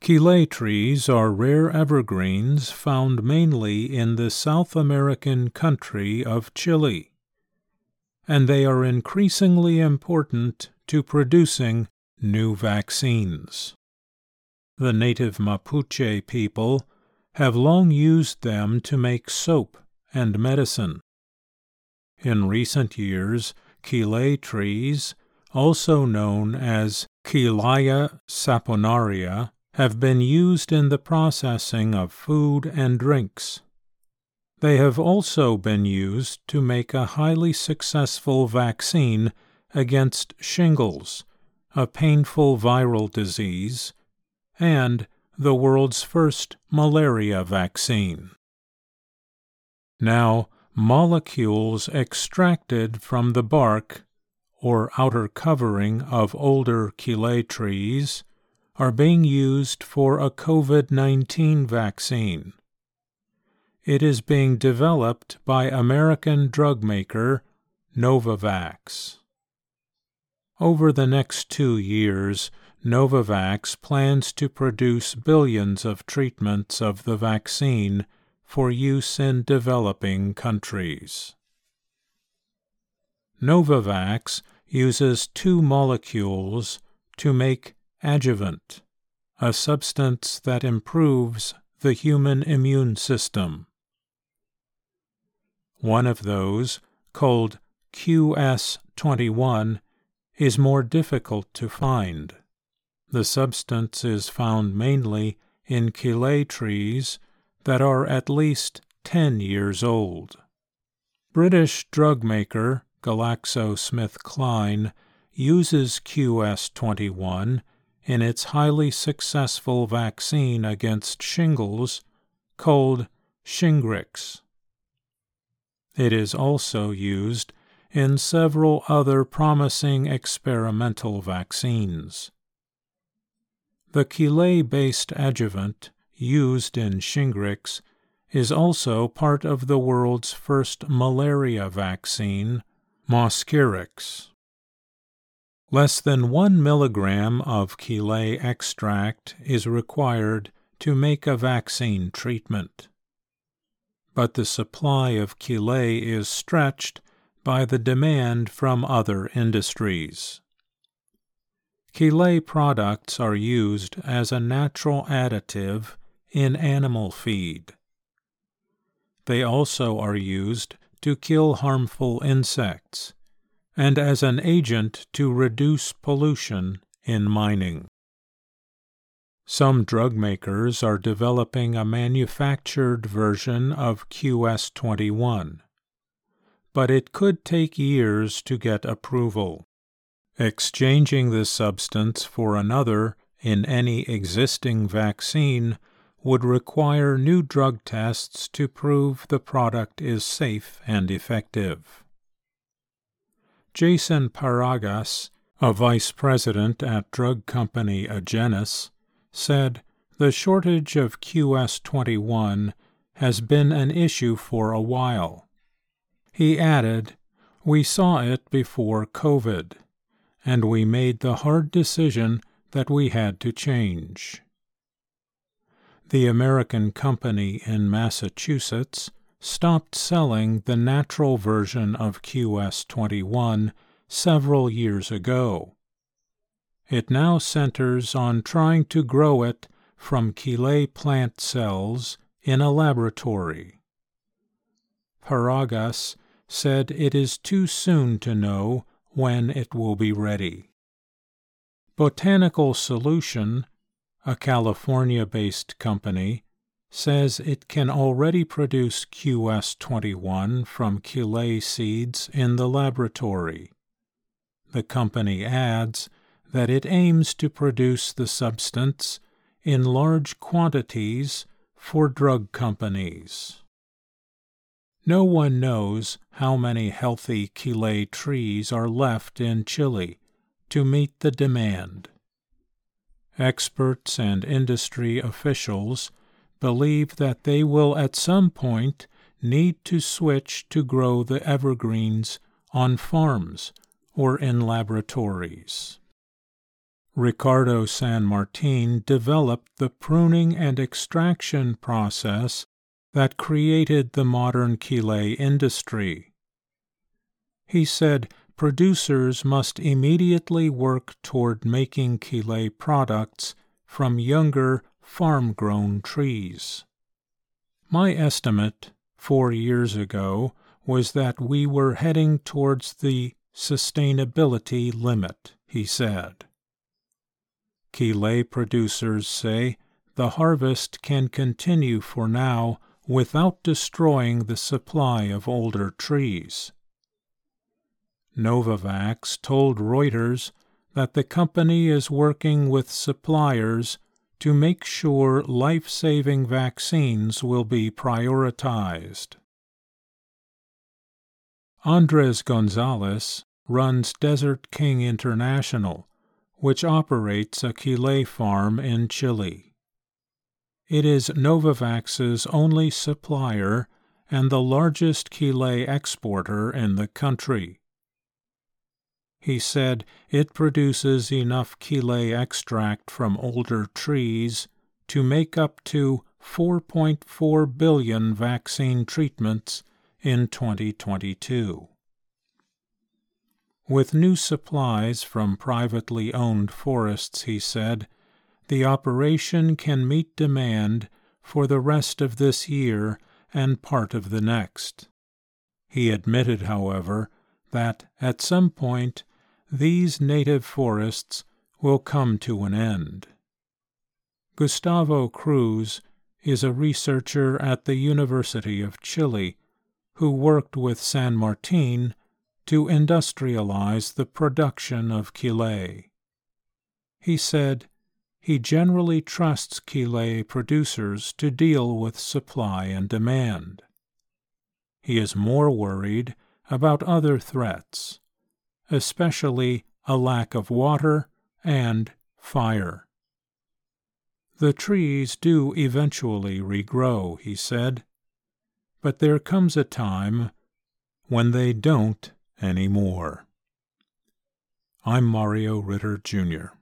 Quillay trees are rare evergreens found mainly in the South American country of Chile, and they are increasingly important to producing new vaccines. The native Mapuche people have long used them to make soap and medicine. In recent years, quillay trees, also known as Quillaja saponaria, have been used in the processing of food and drinks. They have also been used to make a highly successful vaccine against shingles, a painful viral disease, and the world's first malaria vaccine. Now, molecules extracted from the bark or outer covering of older quillay trees are being used for a COVID 19 vaccine. It is being developed by American drug maker Novavax. Over the next two years, Novavax plans to produce billions of treatments of the vaccine for use in developing countries. Novavax uses two molecules to make adjuvant, a substance that improves the human immune system. One of those, called QS21, is more difficult to find. The substance is found mainly in quillay trees that are at least 10 years old. British drug maker GlaxoSmithKline uses QS21 in its highly successful vaccine against shingles called Shingrix. It is also used in several other promising experimental vaccines. The quillay based adjuvant used in Shingrix is also part of the world's first malaria vaccine, Mosquirix. Less than one milligram of quillay extract is required to make a vaccine treatment. But the supply of quillay is stretched by the demand from other industries. Quillay products are used as a natural additive in animal feed. They also are used to kill harmful insects and as an agent to reduce pollution in mining. Some drug makers are developing a manufactured version of QS21, but it could take years to get approval. Exchanging this substance for another in any existing vaccine would require new drug tests to prove the product is safe and effective. Jason Paragas, a vice president at drug company Agenus, said the shortage of QS21 has been an issue for a while. He added, We saw it before COVID, and we made the hard decision that we had to change. The American company in Massachusetts stopped selling the natural version of QS21 several years ago. It now centers on trying to grow it from quillay plant cells in a laboratory. Paragas said it is too soon to know when it will be ready. Botanical Solution, a California based company, says it can already produce QS21 from quillay seeds in the laboratory. The company adds that it aims to produce the substance in large quantities for drug companies. No one knows how many healthy quillay trees are left in Chile to meet the demand. Experts and industry officials believe that they will at some point need to switch to grow the evergreens on farms or in laboratories. Ricardo San Martin developed the pruning and extraction process that created the modern Quillay industry. He said producers must immediately work toward making Quillay products from younger farm grown trees. My estimate four years ago was that we were heading towards the sustainability limit, he said. Quillay producers say the harvest can continue for now without destroying the supply of older trees. Novavax told Reuters that the company is working with suppliers to make sure life saving vaccines will be prioritized. Andres Gonzalez runs Desert King International, which operates a Quillay farm in Chile. It is Novavax's only supplier and the largest Quillay exporter in the country. He said it produces enough Quillay extract from older trees to make up to 4.4 billion vaccine treatments in 2022. With new supplies from privately owned forests, he said, the operation can meet demand for the rest of this year and part of the next. He admitted, however, that at some point these native forests will come to an end. Gustavo Cruz is a researcher at the University of Chile who worked with San Martin to industrialize the production of Quillay. He said he generally trusts Quillay producers to deal with supply and demand. He is more worried about other threats, especially a lack of water and fire. The trees do eventually regrow, he said, but there comes a time when they don't anymore. I'm Mario Ritter, Jr.